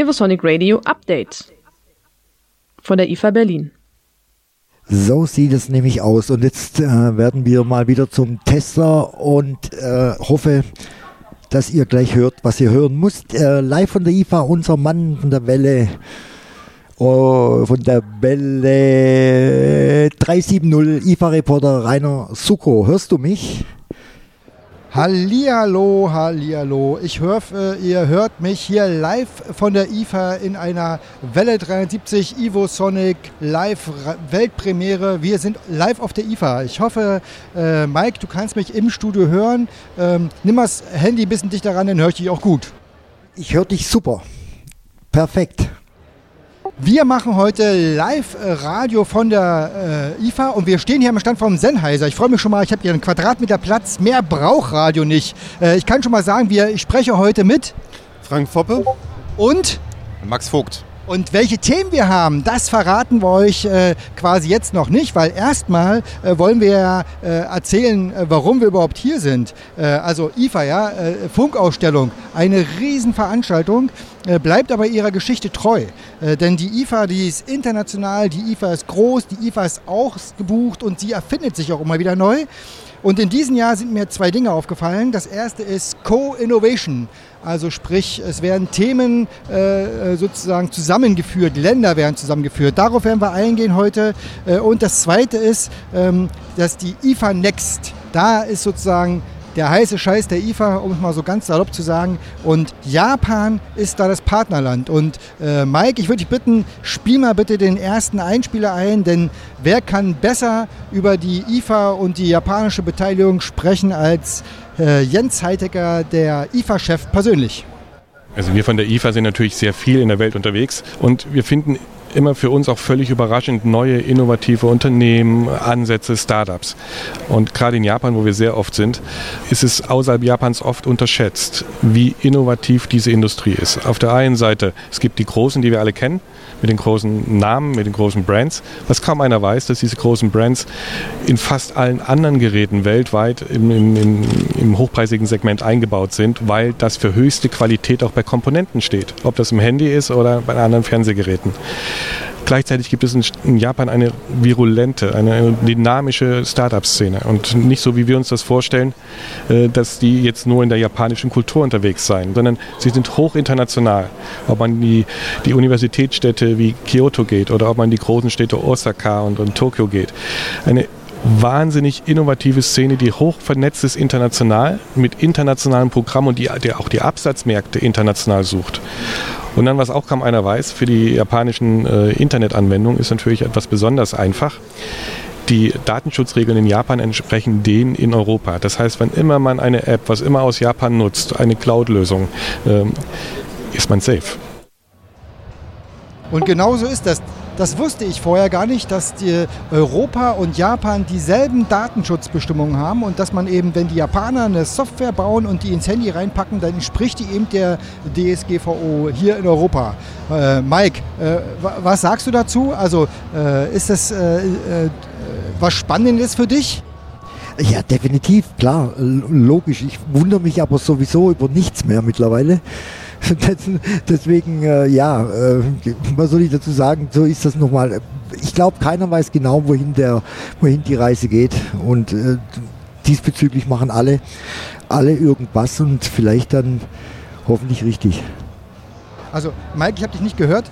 Evosonic Radio Update von der IFA Berlin. So sieht es nämlich aus. Und jetzt äh, werden wir mal wieder zum Tester und äh, hoffe, dass ihr gleich hört, was ihr hören müsst. Äh, live von der IFA, unser Mann von der Welle. Oh, von der Welle 370 IFA-Reporter Rainer Suko. Hörst du mich? Hallihallo, hallihallo. Ich hoffe, ihr hört mich hier live von der IFA in einer Welle 73 Ivo Sonic Live Weltpremiere. Wir sind live auf der IFA. Ich hoffe, äh, Mike, du kannst mich im Studio hören. Ähm, nimm mal das Handy ein bisschen dichter ran, dann höre ich dich auch gut. Ich höre dich super. Perfekt. Wir machen heute Live-Radio von der äh, IFA und wir stehen hier am Stand vom Sennheiser. Ich freue mich schon mal, ich habe hier einen Quadratmeter Platz. Mehr braucht Radio nicht. Äh, ich kann schon mal sagen, wir, ich spreche heute mit Frank Foppe und Max Vogt. Und welche Themen wir haben, das verraten wir euch äh, quasi jetzt noch nicht, weil erstmal äh, wollen wir äh, erzählen, äh, warum wir überhaupt hier sind. Also IFA, ja, Funkausstellung, eine Riesenveranstaltung, bleibt aber ihrer Geschichte treu. denn die IFA, die ist international, die IFA ist groß, die IFA ist auch gebucht und sie erfindet sich auch immer wieder neu. Und in diesem Jahr sind mir zwei Dinge aufgefallen. Das erste ist Co-Innovation. Also sprich, es werden Themen äh, sozusagen zusammengeführt, Länder werden zusammengeführt. Darauf werden wir eingehen heute. Äh, und das Zweite ist, ähm, dass die IFA Next, da ist sozusagen der heiße Scheiß der IFA, um es mal so ganz salopp zu sagen. Und Japan ist da das Partnerland. Und äh, Mike, ich würde dich bitten, spiel mal bitte den ersten Einspieler ein, denn wer kann besser über die IFA und die japanische Beteiligung sprechen als äh, Jens Heitecker, der IFA-Chef persönlich? Also wir von der IFA sind natürlich sehr viel in der Welt unterwegs und wir finden immer für uns auch völlig überraschend neue innovative Unternehmen, Ansätze, Startups. Und gerade in Japan, wo wir sehr oft sind, ist es außerhalb Japans oft unterschätzt, wie innovativ diese Industrie ist. Auf der einen Seite, es gibt die Großen, die wir alle kennen, mit den großen Namen, mit den großen Brands. Was kaum einer weiß, dass diese großen Brands in fast allen anderen Geräten weltweit im, im, im, hochpreisigen Segment eingebaut sind, weil das für höchste Qualität auch bei Komponenten steht. Ob das im Handy ist oder bei anderen Fernsehgeräten. Gleichzeitig gibt es in Japan eine virulente, eine dynamische Startup-Szene und nicht so, wie wir uns das vorstellen, äh, dass die jetzt nur in der japanischen Kultur unterwegs seien, sondern sie sind hoch international. Ob man die, die Universitätsstädte wie Kyoto geht oder ob man die großen Städte Osaka und, und Tokio geht. Eine wahnsinnig innovative Szene, die hoch vernetzt ist international, mit internationalen Programmen und die, die auch die Absatzmärkte international sucht. Und dann, was auch kaum einer weiß, für die japanischen äh, Internetanwendungen ist natürlich etwas besonders einfach. Die Datenschutzregeln in Japan entsprechen denen in Europa. Das heißt, wenn immer man eine App, was immer aus Japan nutzt, eine Cloud-Lösung, ähm, ist man safe. Und genauso ist das. Das wusste ich vorher gar nicht, dass die Europa und Japan dieselben Datenschutzbestimmungen haben und dass man eben, wenn die Japaner eine Software bauen und die ins Handy reinpacken, dann entspricht die eben der DSGVO hier in Europa. Äh, Mike, äh, was sagst du dazu? Also äh, ist das äh, äh, was Spannendes für dich? Ja, definitiv, klar, logisch. Ich wundere mich aber sowieso über nichts mehr mittlerweile. Deswegen, äh, ja, äh, was soll ich dazu sagen? So ist das nochmal. Ich glaube, keiner weiß genau, wohin, der, wohin die Reise geht. Und äh, diesbezüglich machen alle, alle irgendwas und vielleicht dann hoffentlich richtig. Also, Mike, ich habe dich nicht gehört.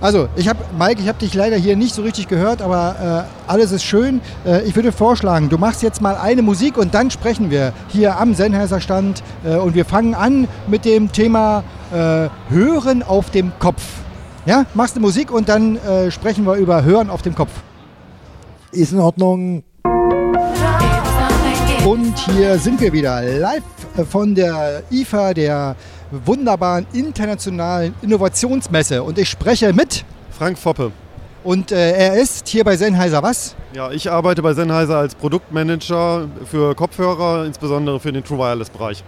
Also, ich habe, Mike, ich habe dich leider hier nicht so richtig gehört, aber äh, alles ist schön. Äh, ich würde vorschlagen, du machst jetzt mal eine Musik und dann sprechen wir hier am Sennheiser Stand äh, und wir fangen an mit dem Thema äh, Hören auf dem Kopf. Ja, machst du Musik und dann äh, sprechen wir über Hören auf dem Kopf. Ist in Ordnung. Und hier sind wir wieder live von der IFA, der wunderbaren internationalen Innovationsmesse. Und ich spreche mit Frank Foppe. Und äh, er ist hier bei Sennheiser was? Ja, ich arbeite bei Sennheiser als Produktmanager für Kopfhörer, insbesondere für den True Wireless Bereich.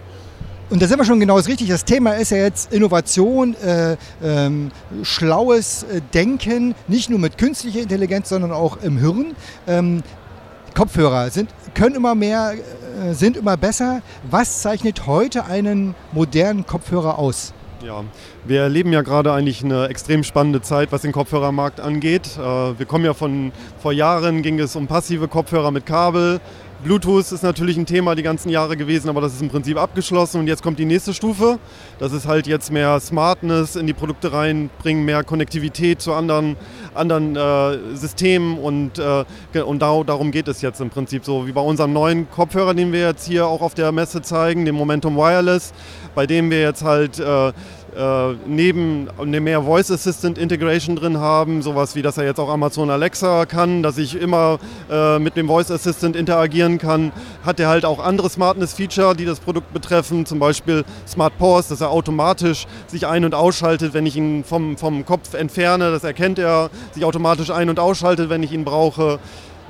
Und da sind wir schon genau das richtig. Das Thema ist ja jetzt Innovation, äh, ähm, schlaues äh, Denken, nicht nur mit künstlicher Intelligenz, sondern auch im Hirn. Ähm, Kopfhörer sind, können immer mehr, äh, sind immer besser. Was zeichnet heute einen modernen Kopfhörer aus? Ja, wir erleben ja gerade eigentlich eine extrem spannende Zeit, was den Kopfhörermarkt angeht. Äh, wir kommen ja von vor Jahren ging es um passive Kopfhörer mit Kabel. Bluetooth ist natürlich ein Thema die ganzen Jahre gewesen, aber das ist im Prinzip abgeschlossen und jetzt kommt die nächste Stufe. Das ist halt jetzt mehr Smartness in die Produkte reinbringen, mehr Konnektivität zu anderen, anderen äh, Systemen und, äh, und da, darum geht es jetzt im Prinzip so wie bei unserem neuen Kopfhörer, den wir jetzt hier auch auf der Messe zeigen, dem Momentum Wireless, bei dem wir jetzt halt äh, äh, neben eine mehr Voice Assistant Integration drin haben, sowas wie, dass er jetzt auch Amazon Alexa kann, dass ich immer äh, mit dem Voice Assistant interagieren kann, hat er halt auch andere Smartness-Feature, die das Produkt betreffen, zum Beispiel Smart Pause, dass er automatisch sich ein- und ausschaltet, wenn ich ihn vom, vom Kopf entferne, das erkennt er, sich automatisch ein- und ausschaltet, wenn ich ihn brauche.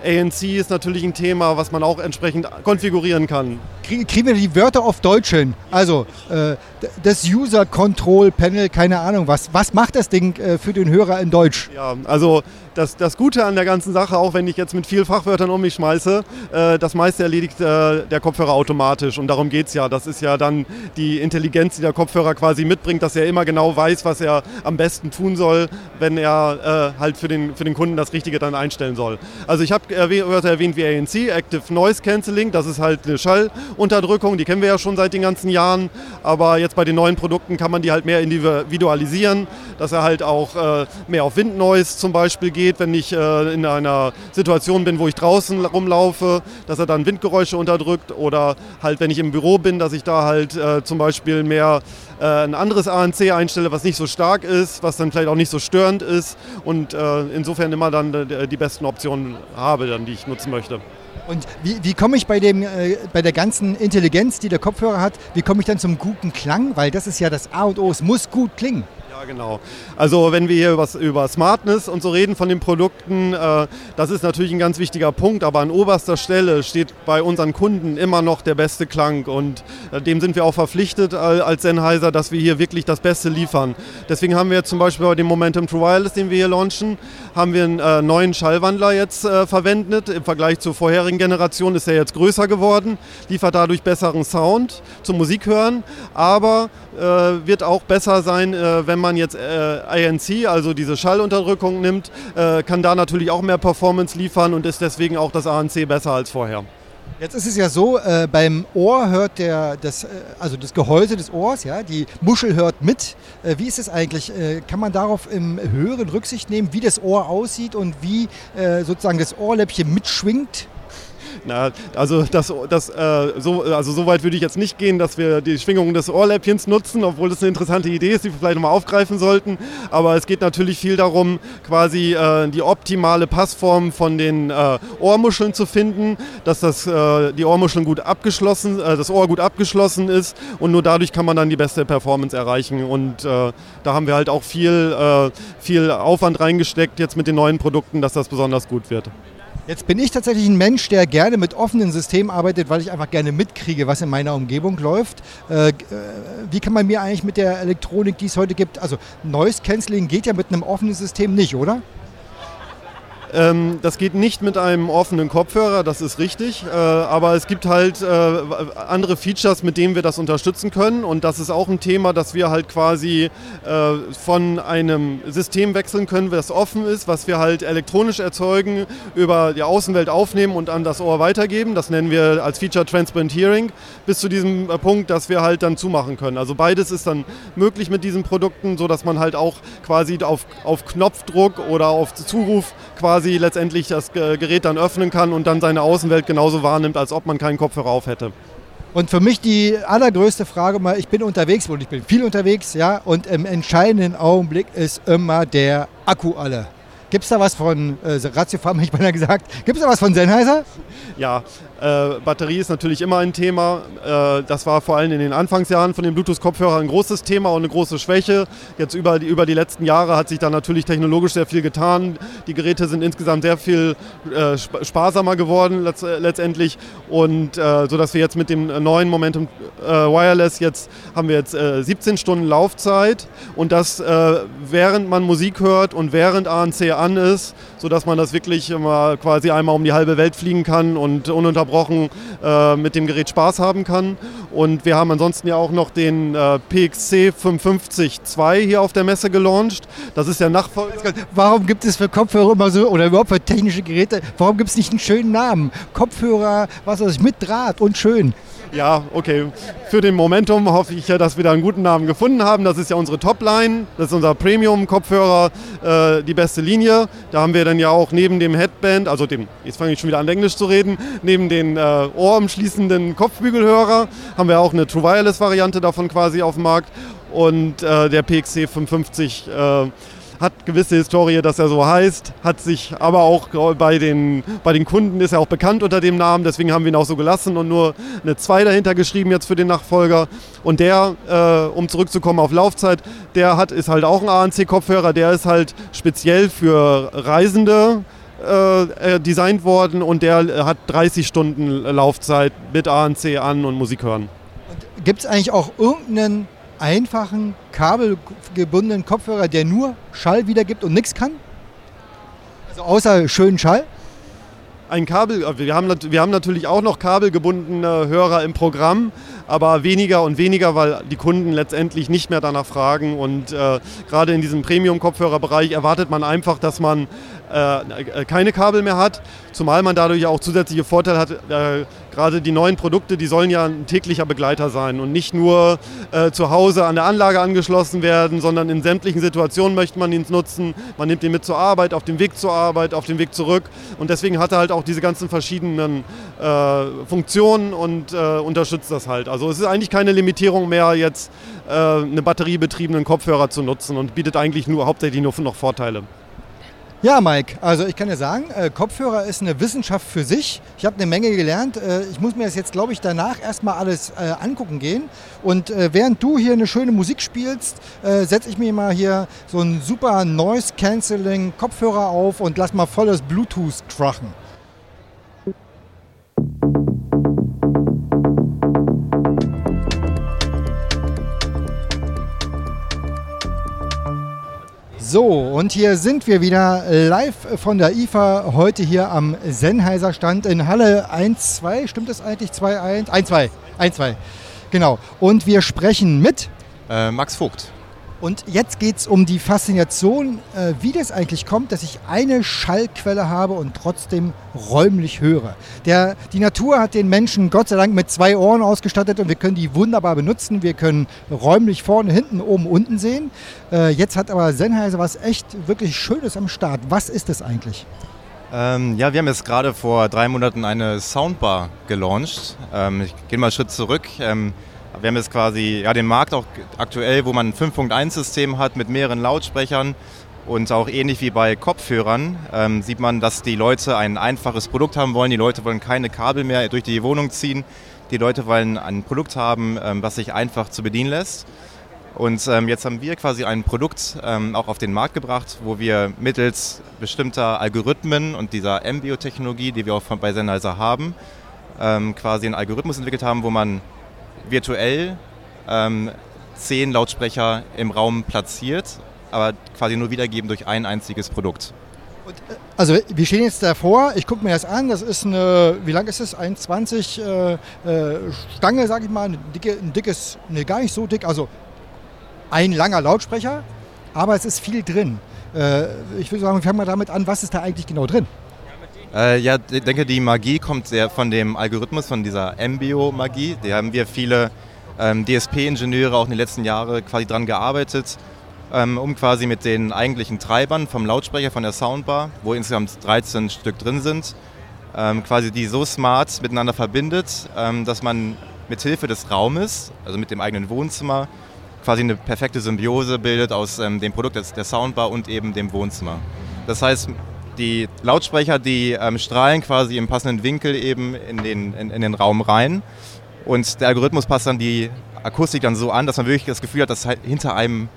ANC ist natürlich ein Thema, was man auch entsprechend konfigurieren kann. Kriegen wir die Wörter auf Deutsch hin? Also äh, das User Control Panel, keine Ahnung was. Was macht das Ding äh, für den Hörer in Deutsch? Ja, also das, das Gute an der ganzen Sache, auch wenn ich jetzt mit vielen Fachwörtern um mich schmeiße, äh, das meiste erledigt äh, der Kopfhörer automatisch. Und darum geht es ja. Das ist ja dann die Intelligenz, die der Kopfhörer quasi mitbringt, dass er immer genau weiß, was er am besten tun soll, wenn er äh, halt für den, für den Kunden das Richtige dann einstellen soll. Also ich habe Wörter erwähnt wie ANC, Active Noise Cancelling, das ist halt eine Schallunterdrückung, die kennen wir ja schon seit den ganzen Jahren, aber jetzt bei den neuen Produkten kann man die halt mehr individualisieren, dass er halt auch äh, mehr auf Windnoise zum Beispiel geht geht, wenn ich äh, in einer Situation bin, wo ich draußen rumlaufe, dass er dann Windgeräusche unterdrückt oder halt, wenn ich im Büro bin, dass ich da halt äh, zum Beispiel mehr äh, ein anderes ANC einstelle, was nicht so stark ist, was dann vielleicht auch nicht so störend ist und äh, insofern immer dann äh, die besten Optionen habe, dann, die ich nutzen möchte. Und wie, wie komme ich bei, dem, äh, bei der ganzen Intelligenz, die der Kopfhörer hat, wie komme ich dann zum guten Klang? Weil das ist ja das A und O, es muss gut klingen. Ja, genau. Also wenn wir hier über, über Smartness und so reden von den Produkten, äh, das ist natürlich ein ganz wichtiger Punkt, aber an oberster Stelle steht bei unseren Kunden immer noch der beste Klang und äh, dem sind wir auch verpflichtet äh, als Sennheiser, dass wir hier wirklich das Beste liefern. Deswegen haben wir zum Beispiel bei dem Momentum True Wireless, den wir hier launchen, haben wir einen äh, neuen Schallwandler jetzt äh, verwendet. Im Vergleich zur vorherigen Generation ist er jetzt größer geworden, liefert dadurch besseren Sound zum Musikhören, aber äh, wird auch besser sein, wenn man man jetzt äh, ANC, also diese Schallunterdrückung nimmt, äh, kann da natürlich auch mehr Performance liefern und ist deswegen auch das ANC besser als vorher. Jetzt ist es ja so, äh, beim Ohr hört der, das, äh, also das Gehäuse des Ohrs, ja, die Muschel hört mit. Äh, wie ist es eigentlich? Äh, kann man darauf im Hören Rücksicht nehmen, wie das Ohr aussieht und wie äh, sozusagen das Ohrläppchen mitschwingt? Na, also das, das, äh, so, also so weit würde ich jetzt nicht gehen, dass wir die Schwingungen des Ohrläppchens nutzen, obwohl das eine interessante Idee ist, die wir vielleicht nochmal aufgreifen sollten. Aber es geht natürlich viel darum, quasi äh, die optimale Passform von den äh, Ohrmuscheln zu finden, dass das, äh, die Ohrmuscheln gut abgeschlossen, äh, das Ohr gut abgeschlossen ist und nur dadurch kann man dann die beste Performance erreichen. Und äh, da haben wir halt auch viel, viel Aufwand reingesteckt jetzt mit den neuen Produkten, dass das besonders gut wird. Jetzt bin ich tatsächlich ein Mensch, der gerne mit offenen Systemen arbeitet, weil ich einfach gerne mitkriege, was in meiner Umgebung läuft. Äh, äh, wie kann man mir eigentlich mit der Elektronik, die es heute gibt, also Noise Cancelling geht ja mit einem offenen System nicht, oder? Ähm, das geht nicht mit einem offenen Kopfhörer, das ist richtig. Äh, aber es gibt halt äh, andere Features, mit denen wir das unterstützen können. Und das ist auch ein Thema, dass wir halt quasi äh, von einem System wechseln können, das offen ist, was wir halt elektronisch erzeugen, über die Außenwelt aufnehmen und an das Ohr weitergeben. Das nennen wir als Feature Transparent Hearing, bis zu diesem äh, Punkt, dass wir halt dann zumachen können. Also beides ist dann möglich mit diesen Produkten, sodass man halt auch quasi auf, auf Knopfdruck oder auf Zuruf quasi quasi letztendlich das Gerät dann öffnen kann und dann seine Außenwelt genauso wahrnimmt, als ob man keinen Kopfhörer auf hätte. Und für mich die allergrößte Frage mal, ich bin unterwegs und ich bin viel unterwegs, ja, und im entscheidenden Augenblick ist immer der Akku alle. Gibt es da was von, äh, Ratiofarm, ich beinahe gesagt, gibt es da was von Sennheiser? Ja, äh, Batterie ist natürlich immer ein Thema. Äh, das war vor allem in den Anfangsjahren von den Bluetooth-Kopfhörern ein großes Thema und eine große Schwäche. Jetzt über die, über die letzten Jahre hat sich da natürlich technologisch sehr viel getan. Die Geräte sind insgesamt sehr viel äh, sparsamer geworden letzt, letztendlich und äh, so dass wir jetzt mit dem neuen Momentum äh, Wireless jetzt haben wir jetzt 17 äh, Stunden Laufzeit und das während man Musik hört und während ANC an ist, sodass man das wirklich immer quasi einmal um die halbe Welt fliegen kann und ununterbrochen äh, mit dem Gerät Spaß haben kann. Und wir haben ansonsten ja auch noch den äh, PXC 550-2 hier auf der Messe gelauncht. Das ist der Nachfolger. Warum gibt es für Kopfhörer immer so, oder überhaupt für technische Geräte, warum gibt es nicht einen schönen Namen? Kopfhörer, was weiß ich, mit Draht und schön. Ja, okay. Für den Momentum hoffe ich ja, dass wir da einen guten Namen gefunden haben. Das ist ja unsere Topline, das ist unser Premium-Kopfhörer, äh, die beste Linie. Da haben wir dann ja auch neben dem Headband, also dem, jetzt fange ich schon wieder an Englisch zu reden, neben den äh, ohrumschließenden Kopfbügelhörer haben wir auch eine True Wireless-Variante davon quasi auf dem Markt. Und äh, der PXC 550 äh, hat gewisse Historie, dass er so heißt, hat sich aber auch bei den, bei den Kunden ist er auch bekannt unter dem Namen, deswegen haben wir ihn auch so gelassen und nur eine 2 dahinter geschrieben jetzt für den Nachfolger. Und der, äh, um zurückzukommen auf Laufzeit, der hat, ist halt auch ein ANC-Kopfhörer, der ist halt speziell für Reisende äh, äh designt worden und der hat 30 Stunden Laufzeit mit ANC an und Musik hören. Gibt es eigentlich auch irgendeinen einfachen, kabelgebundenen Kopfhörer, der nur Schall wiedergibt und nichts kann? Also außer schönen Schall? Ein Kabel, äh, wir haben, wir haben natürlich auch noch kabelgebundene Hörer im Programm, aber weniger und weniger, weil die Kunden letztendlich nicht mehr danach fragen. Und äh, gerade in diesem Premium-Kopfhörerbereich erwartet man einfach, dass man äh, keine Kabel mehr hat, zumal man dadurch auch zusätzliche Vorteile hat. Äh, gerade die neuen Produkte, die sollen ja ein täglicher Begleiter sein und nicht nur äh, zu Hause an der Anlage angeschlossen werden, sondern in sämtlichen Situationen möchte man ihn nutzen. Man nimmt ihn mit zur Arbeit, auf dem Weg zur Arbeit, auf dem Weg zurück und deswegen hat er halt auch diese ganzen verschiedenen äh, Funktionen und äh, unterstützt das halt. Also es ist eigentlich keine Limitierung mehr, jetzt äh, einen batteriebetriebenen Kopfhörer zu nutzen und bietet eigentlich nur hauptsächlich nur noch Vorteile. Ja, Mike, also ich kann dir sagen, äh, Kopfhörer ist eine Wissenschaft für sich. Ich habe eine Menge gelernt. Äh, ich muss mir das jetzt, glaube ich, danach erstmal alles äh, angucken gehen. Und äh, während du hier eine schöne Musik spielst, setze ich mir mal hier so einen super Noise-Canceling Kopfhörer auf und lass mal volles Bluetooth krachen. So, und hier sind wir wieder live von der IFA, heute hier am Sennheiser Stand in Halle 1-2. Stimmt das eigentlich? 2-1? 1-2. 1-2. Genau. Und wir sprechen mit äh, Max Vogt. Und jetzt geht es um die Faszination, äh, wie das eigentlich kommt, dass ich eine Schallquelle habe und trotzdem räumlich höre. Der, die Natur hat den Menschen Gott sei Dank mit zwei Ohren ausgestattet und wir können die wunderbar benutzen. Wir können räumlich vorne, hinten, oben, unten sehen. Äh, jetzt hat aber Sennheiser was echt wirklich Schönes am Start. Was ist das eigentlich? Ähm, ja, wir haben jetzt gerade vor drei Monaten eine Soundbar gelauncht. Ähm, ich gehe mal einen Schritt zurück. Ähm, wir haben jetzt quasi ja, den Markt auch aktuell, wo man ein 5.1-System hat mit mehreren Lautsprechern und auch ähnlich wie bei Kopfhörern ähm, sieht man, dass die Leute ein einfaches Produkt haben wollen. Die Leute wollen keine Kabel mehr durch die Wohnung ziehen. Die Leute wollen ein Produkt haben, ähm, was sich einfach zu bedienen lässt. Und ähm, jetzt haben wir quasi ein Produkt ähm, auch auf den Markt gebracht, wo wir mittels bestimmter Algorithmen und dieser MBO-Technologie, die wir auch von, bei Sennheiser haben, ähm, quasi einen Algorithmus entwickelt haben, wo man virtuell ähm, zehn Lautsprecher im Raum platziert, aber quasi nur wiedergeben durch ein einziges Produkt. Und, äh, also wir stehen jetzt davor, ich gucke mir das an, das ist eine, wie lang ist es, 1,20 äh, äh, Stange, sage ich mal, ein, dicke, ein dickes, ne, gar nicht so dick, also ein langer Lautsprecher, aber es ist viel drin. Äh, ich würde sagen, wir fangen mal damit an, was ist da eigentlich genau drin? Äh, ja, ich denke, die Magie kommt sehr von dem Algorithmus, von dieser MBO-Magie. Da haben wir viele ähm, DSP-Ingenieure auch in den letzten Jahren quasi dran gearbeitet, ähm, um quasi mit den eigentlichen Treibern vom Lautsprecher, von der Soundbar, wo insgesamt 13 Stück drin sind, ähm, quasi die so smart miteinander verbindet, ähm, dass man mit Hilfe des Raumes, also mit dem eigenen Wohnzimmer, quasi eine perfekte Symbiose bildet aus ähm, dem Produkt der Soundbar und eben dem Wohnzimmer. Das heißt, die Lautsprecher, die ähm, strahlen quasi im passenden Winkel eben in den, in, in, den Raum rein. Und der Algorithmus passt dann die Akustik dann so an, dass man wirklich das Gefühl hat, dass halt hinter einem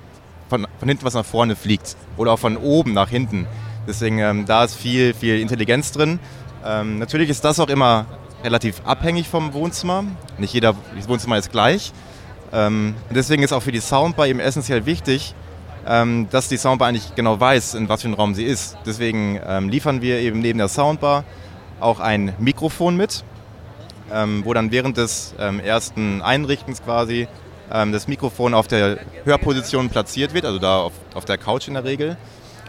von, von hinten was nach vorne fliegt. Oder auch von oben nach hinten. Deswegen, ähm, da ist viel, viel Intelligenz drin. Ähm, natürlich ist das auch immer relativ abhängig vom Wohnzimmer. Nicht jeder Wohnzimmer ist gleich. Ähm, deswegen ist auch für die Soundbar eben essentiell wichtig, ähm, dass die Soundbar eigentlich genau weiß, in was für einem Raum sie ist. Deswegen ähm, liefern wir eben neben der Soundbar auch ein Mikrofon mit. ähm, wo dann während des ähm, ersten Einrichtens quasi ähm, das Mikrofon auf der Hörposition platziert wird, also da auf, auf der Couch in der Regel.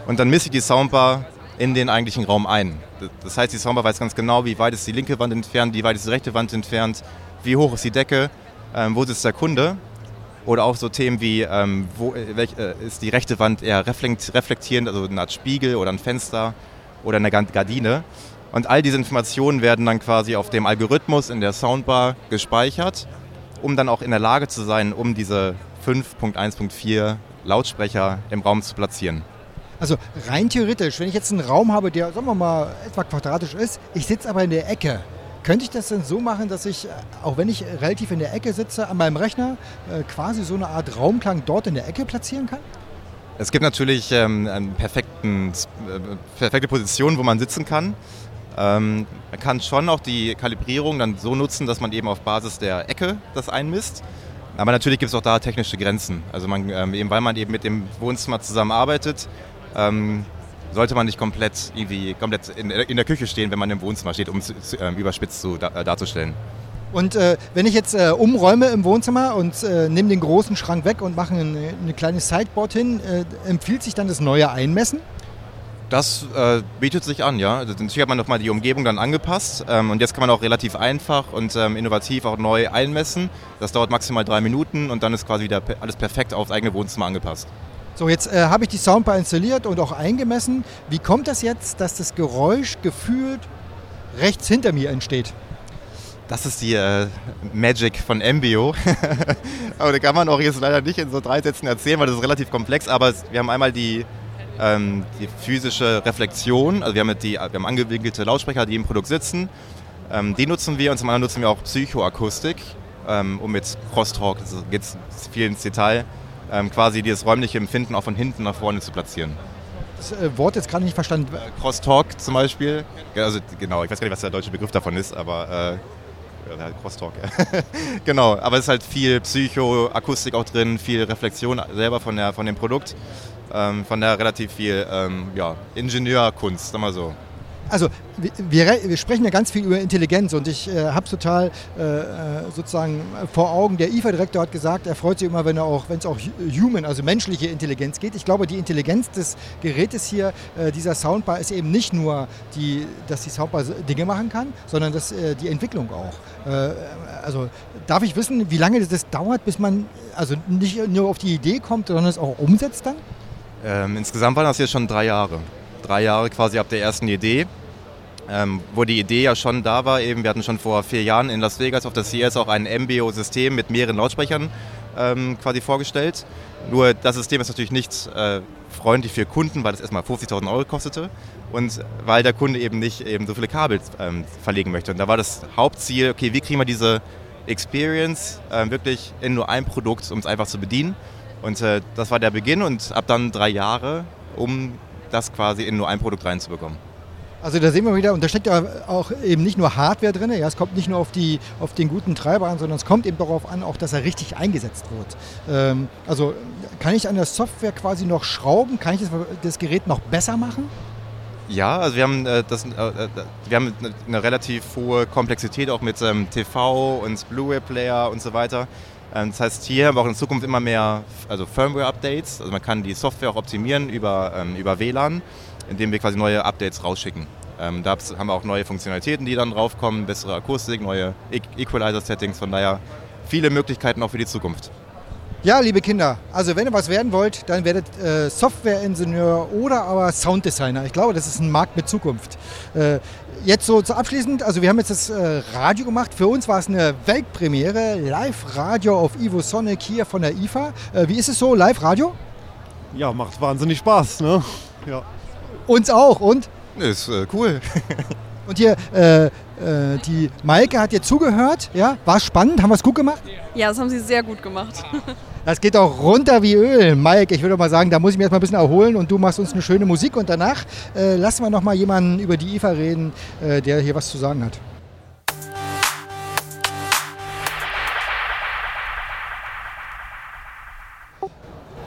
Und dann misst ich die Soundbar in den eigentlichen Raum ein. Das heißt, die Soundbar weiß ganz genau, wie weit ist die linke Wand entfernt, wie weit ist die rechte Wand entfernt, wie hoch ist die Decke, ähm, wo sitzt der Kunde. Oder auch so Themen wie, ähm, wo äh, welch, äh, ist die rechte Wand eher reflektierend, also eine Art Spiegel oder ein Fenster oder eine Gardine. Und all diese Informationen werden dann quasi auf dem Algorithmus in der Soundbar gespeichert, um dann auch in der Lage zu sein, um diese 5.1.4 Lautsprecher im Raum zu platzieren. Also rein theoretisch, wenn ich jetzt einen Raum habe, der, sagen wir mal, etwa quadratisch ist, ich sitze aber in der Ecke, könnte ich das denn so machen, dass ich, auch wenn ich relativ in der Ecke sitze, an meinem Rechner äh, quasi so eine Art Raumklang dort in der Ecke platzieren kann? Es gibt natürlich ähm, eine äh, perfekte Position, wo man sitzen kann. Ähm, man kann schon auch die Kalibrierung dann so nutzen, dass man eben auf Basis der Ecke das einmisst. Aber natürlich gibt es auch da technische Grenzen. Also man, ähm, eben weil man eben mit dem Wohnzimmer zusammenarbeitet, ähm, sollte man nicht komplett, irgendwie, komplett in, in, der Küche stehen, wenn man im Wohnzimmer steht, um es äh, überspitzt zu, da, äh, darzustellen. Und äh, wenn ich jetzt äh, umräume im Wohnzimmer und äh, nehme den großen Schrank weg und mache eine, eine kleine Sideboard hin, äh, empfiehlt sich dann das neue Einmessen? Das äh, bietet sich an, ja. Also, natürlich hat man nochmal die Umgebung dann angepasst ähm, und jetzt kann man auch relativ einfach und ähm, innovativ auch neu einmessen. Das dauert maximal drei Minuten und dann ist quasi wieder alles perfekt aufs eigene Wohnzimmer angepasst. So, jetzt äh, habe ich die Soundbar installiert und auch eingemessen. Wie kommt das jetzt, dass das Geräusch gefühlt rechts hinter mir entsteht? Das ist die äh, Magic von Embio. aber da kann man auch jetzt leider nicht in so drei Sätzen erzählen, weil das ist relativ komplex. Aber wir haben einmal die, ähm, die physische Reflexion. Also wir haben, die, wir haben angewinkelte Lautsprecher, die im Produkt sitzen. Ähm, die nutzen wir und zum anderen nutzen wir auch Psychoakustik, ähm, um mit Crosstalk, das geht viel ins Detail, ähm, quasi dieses räumliche Empfinden auch von hinten nach vorne zu platzieren. Das äh, Wort jetzt gerade nicht verstanden. Äh, Crosstalk zum Beispiel. Also genau, ich weiß gar nicht, was der deutsche Begriff davon ist, aber äh, Crosstalk. genau, aber es ist halt viel Psychoakustik auch drin, viel Reflexion selber von, der, von dem Produkt, ähm, von der relativ viel ähm, ja, Ingenieurkunst, sagen wir so also wir, wir, sprechen ja ganz viel über Intelligenz und ich äh, habe total äh, äh, sozusagen vor Augen, der IFA-Direktor hat gesagt, er freut sich immer, wenn auch, es auch human, also menschliche Intelligenz geht. Ich glaube, die Intelligenz des Gerätes hier, äh, dieser Soundbar, ist eben nicht nur, die, dass die Soundbar Dinge machen kann, sondern dass, äh, die Entwicklung auch. Äh, also darf ich wissen, wie lange das dauert, bis man also nicht nur auf die Idee kommt, sondern es auch umsetzt dann? Ähm, insgesamt waren das jetzt schon drei Jahre. Drei Jahre quasi ab der ersten Idee ähm, wo die Idee ja schon da war. Eben, wir hatten schon vor vier Jahren in Las Vegas auf der CES auch ein MBO-System mit mehreren Lautsprechern ähm, quasi vorgestellt. Nur das System ist natürlich nicht äh, freundlich für Kunden, weil es erstmal 50.000 Euro kostete und weil der Kunde eben nicht eben so viele Kabel ähm, verlegen möchte. Und da war das Hauptziel, okay, wie kriegen wir diese Experience äh, wirklich in nur ein Produkt, um es einfach zu bedienen. Und äh, das war der Beginn und ab dann drei Jahre, um das quasi in nur ein Produkt reinzubekommen. Also da sehen wir wieder, und da steckt ja auch eben nicht nur Hardware drin, ja, es kommt nicht nur auf, die, auf den guten Treiber an, sondern es kommt eben darauf an, auch dass er richtig eingesetzt wird. Ähm, also kann ich an der Software quasi noch schrauben? Kann ich das, das Gerät noch besser machen? Ja, also wir haben, äh, das, äh, äh wir haben eine relativ hohe Komplexität auch mit ähm, TV und Blu-ray-Player und so weiter. Ähm, das heißt, hier haben wir auch in Zukunft immer mehr also Firmware-Updates. Also man kann die Software auch optimieren über, ähm, über WLAN indem wir quasi neue Updates rausschicken. Ähm, da haben wir auch neue Funktionalitäten, die dann draufkommen, bessere Akustik, neue e Equalizer-Settings, von daher viele Möglichkeiten auch für die Zukunft. Ja, liebe Kinder, also wenn ihr was werden wollt, dann werdet äh, Softwareingenieur oder aber Sounddesigner. Ich glaube, das ist ein Markt mit Zukunft. Äh, jetzt so zu abschließend, also wir haben jetzt das äh, Radio gemacht. Für uns war es eine Weltpremiere, Live-Radio auf Ivo Sonic hier von der IFA. Äh, wie ist es so, Live-Radio? Ja, macht wahnsinnig Spaß, ne? Ja. Uns auch, und? Ist äh, cool. und hier, äh, äh, die Maike hat dir zugehört, ja? War spannend, haben wir es gut gemacht? Ja, das haben sie sehr gut gemacht. Das geht auch runter wie Öl. Mike, ich würde mal sagen, da muss ich mich erstmal ein bisschen erholen und du machst uns eine schöne Musik und danach äh, lassen wir noch mal jemanden über die IFA reden, äh, der hier was zu sagen hat.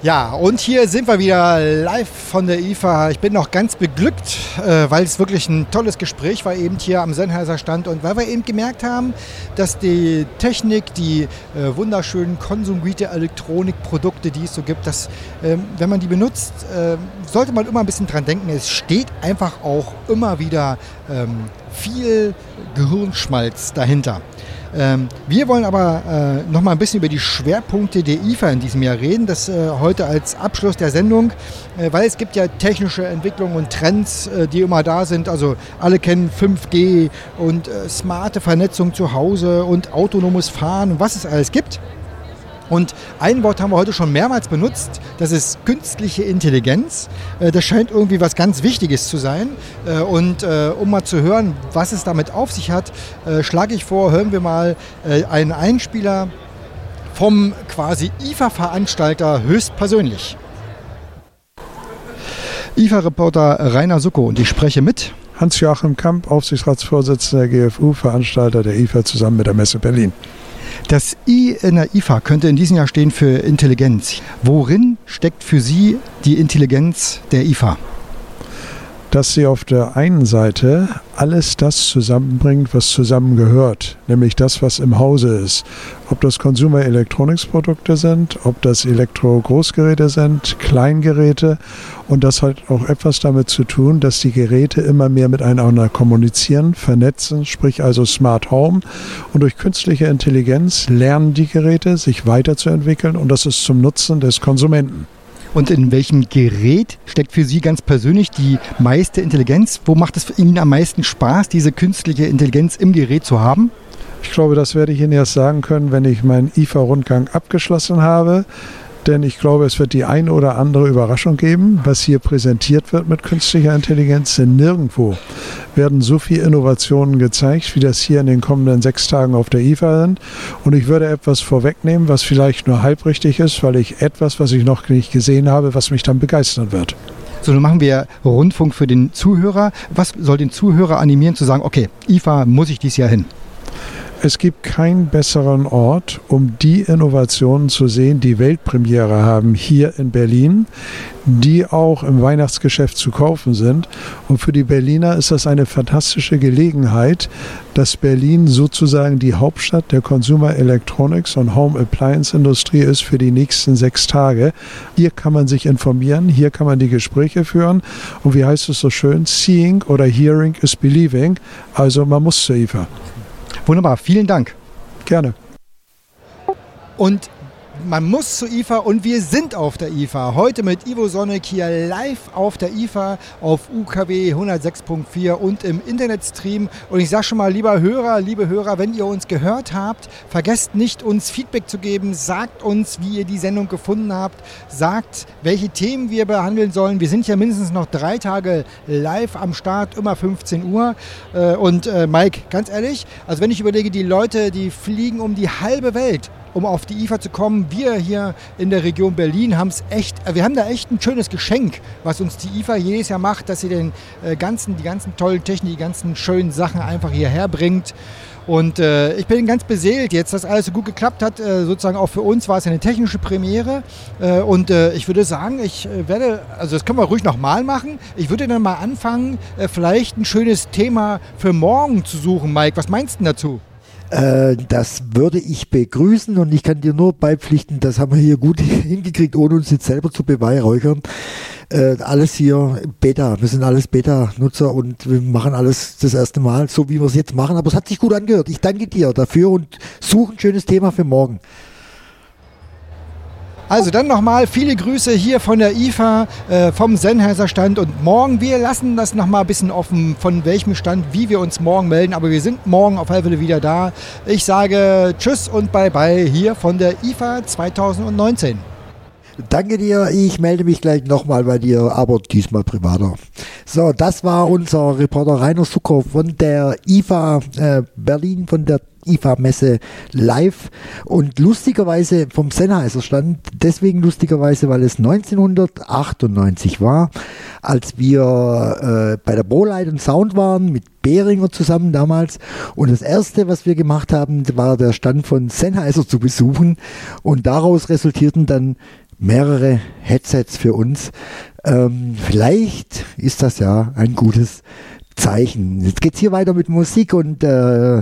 Ja, und hier sind wir wieder live von der IFA. Ich bin noch ganz beglückt, äh, weil es wirklich ein tolles Gespräch war eben hier am Sennheiser Stand und weil wir eben gemerkt haben, dass die Technik, die äh, wunderschönen konsumierte Elektronikprodukte, die es so gibt, dass äh, wenn man die benutzt, äh, sollte man immer ein bisschen dran denken. Es steht einfach auch immer wieder ähm, viel Gehirnschmalz dahinter. Ähm, wir wollen aber äh, noch mal ein bisschen über die Schwerpunkte der IFA in diesem Jahr reden. Das äh, heute als Abschluss der Sendung, äh, weil es gibt ja technische Entwicklungen und Trends, äh, die immer da sind. Also alle kennen 5G und äh, smarte Vernetzung zu Hause und autonomes Fahren und was es alles gibt. Und ein Wort haben wir heute schon mehrmals benutzt, das ist künstliche Intelligenz. Äh, das scheint irgendwie was ganz Wichtiges zu sein. Äh, und äh, um mal zu hören, was es damit auf sich hat, schlage ich vor, hören wir mal einen Einspieler vom quasi IFA-Veranstalter höchstpersönlich. IFA-Reporter Rainer Sucko und ich spreche mit Hans-Joachim Kamp, Aufsichtsratsvorsitzender der GFU, Veranstalter der IFA zusammen mit der Messe Berlin. Das I in der IFA könnte in diesem Jahr stehen für Intelligenz. Worin steckt für Sie die Intelligenz der IFA? Dass sie auf der einen Seite alles das zusammenbringt, was zusammengehört, nämlich das, was im Hause ist. Ob das Consumer Electronics Produkte sind, ob das Elektro-Großgeräte sind, Kleingeräte und das hat auch etwas damit zu tun, dass die Geräte immer mehr miteinander kommunizieren, vernetzen, sprich also Smart Home und durch künstliche Intelligenz lernen die Geräte sich weiterzuentwickeln und das ist zum Nutzen des Konsumenten. Und in welchem Gerät steckt für Sie ganz persönlich die meiste Intelligenz? Wo macht es Ihnen am meisten Spaß, diese künstliche Intelligenz im Gerät zu haben? Ich glaube, das werde ich Ihnen erst sagen können, wenn ich meinen IFA-Rundgang abgeschlossen habe denn ich glaube, es wird die ein oder andere Überraschung geben, was hier präsentiert wird mit künstlicher Intelligenz. Denn nirgendwo werden so viele Innovationen gezeigt, wie das hier in den kommenden sechs Tagen auf der IFA sind. Und ich würde etwas vorwegnehmen, was vielleicht nur halb richtig ist, weil ich etwas, was ich noch nicht gesehen habe, was mich dann begeistern wird. So, dann machen wir Rundfunk für den Zuhörer. Was soll den Zuhörer animieren zu sagen, okay, IFA muss ich dieses Jahr hin? Es gibt keinen besseren Ort, um die Innovationen zu sehen, die Weltpremiere haben hier in Berlin, die auch im Weihnachtsgeschäft zu kaufen sind. Und für die Berliner ist das eine fantastische Gelegenheit, dass Berlin sozusagen die Hauptstadt der Consumer Electronics und Home Appliance Industrie ist für die nächsten sechs Tage. Hier kann man sich informieren, hier kann man die Gespräche führen. Und wie heißt es so schön? Seeing oder Hearing is Believing. Also man muss zur IFA. Wunderbar, vielen Dank. Gerne. Und man muss zur IFA und wir sind auf der IFA. Heute mit Ivo Sonic hier live auf der IFA auf UKW 106.4 und im Internetstream. Und ich sage schon mal, lieber Hörer, liebe Hörer, wenn ihr uns gehört habt, vergesst nicht, uns Feedback zu geben. Sagt uns, wie ihr die Sendung gefunden habt. Sagt, welche Themen wir behandeln sollen. Wir sind ja mindestens noch drei Tage live am Start, immer 15 Uhr. Äh, und äh, Mike, ganz ehrlich, also wenn ich überlege, die Leute, die fliegen um die halbe Welt um auf die IFA zu kommen. Wir hier in der Region Berlin haben es echt, äh, wir haben da echt ein schönes Geschenk, was uns die IFA jedes Jahr macht, dass sie den äh, ganzen, die ganzen tollen Technik, die ganzen schönen Sachen einfach hierher bringt. Und äh, ich bin ganz beseelt jetzt, dass alles so gut geklappt hat. Äh, sozusagen auch für uns war es eine technische Premiere. Äh, und äh, ich würde sagen, ich werde, also das können wir ruhig nochmal machen. Ich würde dann mal anfangen, vielleicht ein schönes Thema für morgen zu suchen. Mike, was meinst du dazu? Äh, das würde ich begrüßen und ich kann dir nur beipflichten, das haben wir hier gut hingekriegt, ohne uns jetzt selber zu beweihräuchern. Äh, alles hier Beta, wir sind alles Beta-Nutzer und wir machen alles das erste Mal, so wie wir es jetzt machen, aber es hat sich gut angehört. Ich danke dir dafür und suche ein schönes Thema für morgen. Also dann nochmal viele Grüße hier von der IFA, äh, vom Sennheiser Stand und morgen, wir lassen das nochmal ein bisschen offen, von welchem Stand, wie wir uns morgen melden, aber wir sind morgen auf alle Fälle wieder da. Ich sage Tschüss und Bye-bye hier von der IFA 2019. Danke dir, ich melde mich gleich nochmal bei dir, aber diesmal privater. So, das war unser Reporter Rainer Sucker von der IFA äh, Berlin, von der IFA-Messe live. Und lustigerweise vom Sennheiser stand, deswegen lustigerweise, weil es 1998 war, als wir äh, bei der Brolight und Sound waren mit Behringer zusammen damals. Und das erste, was wir gemacht haben, war der Stand von Sennheiser zu besuchen. Und daraus resultierten dann mehrere Headsets für uns. Ähm, vielleicht ist das ja ein gutes Zeichen. Jetzt geht's hier weiter mit Musik und äh,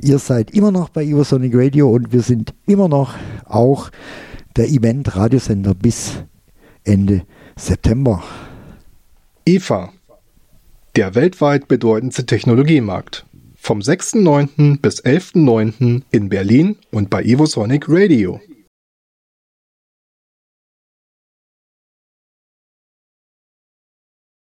ihr seid immer noch bei Evosonic Radio und wir sind immer noch auch der Event-Radiosender bis Ende September. IFA, der weltweit bedeutendste Technologiemarkt. Vom 6.9. bis 11.9. in Berlin und bei Evosonic Radio.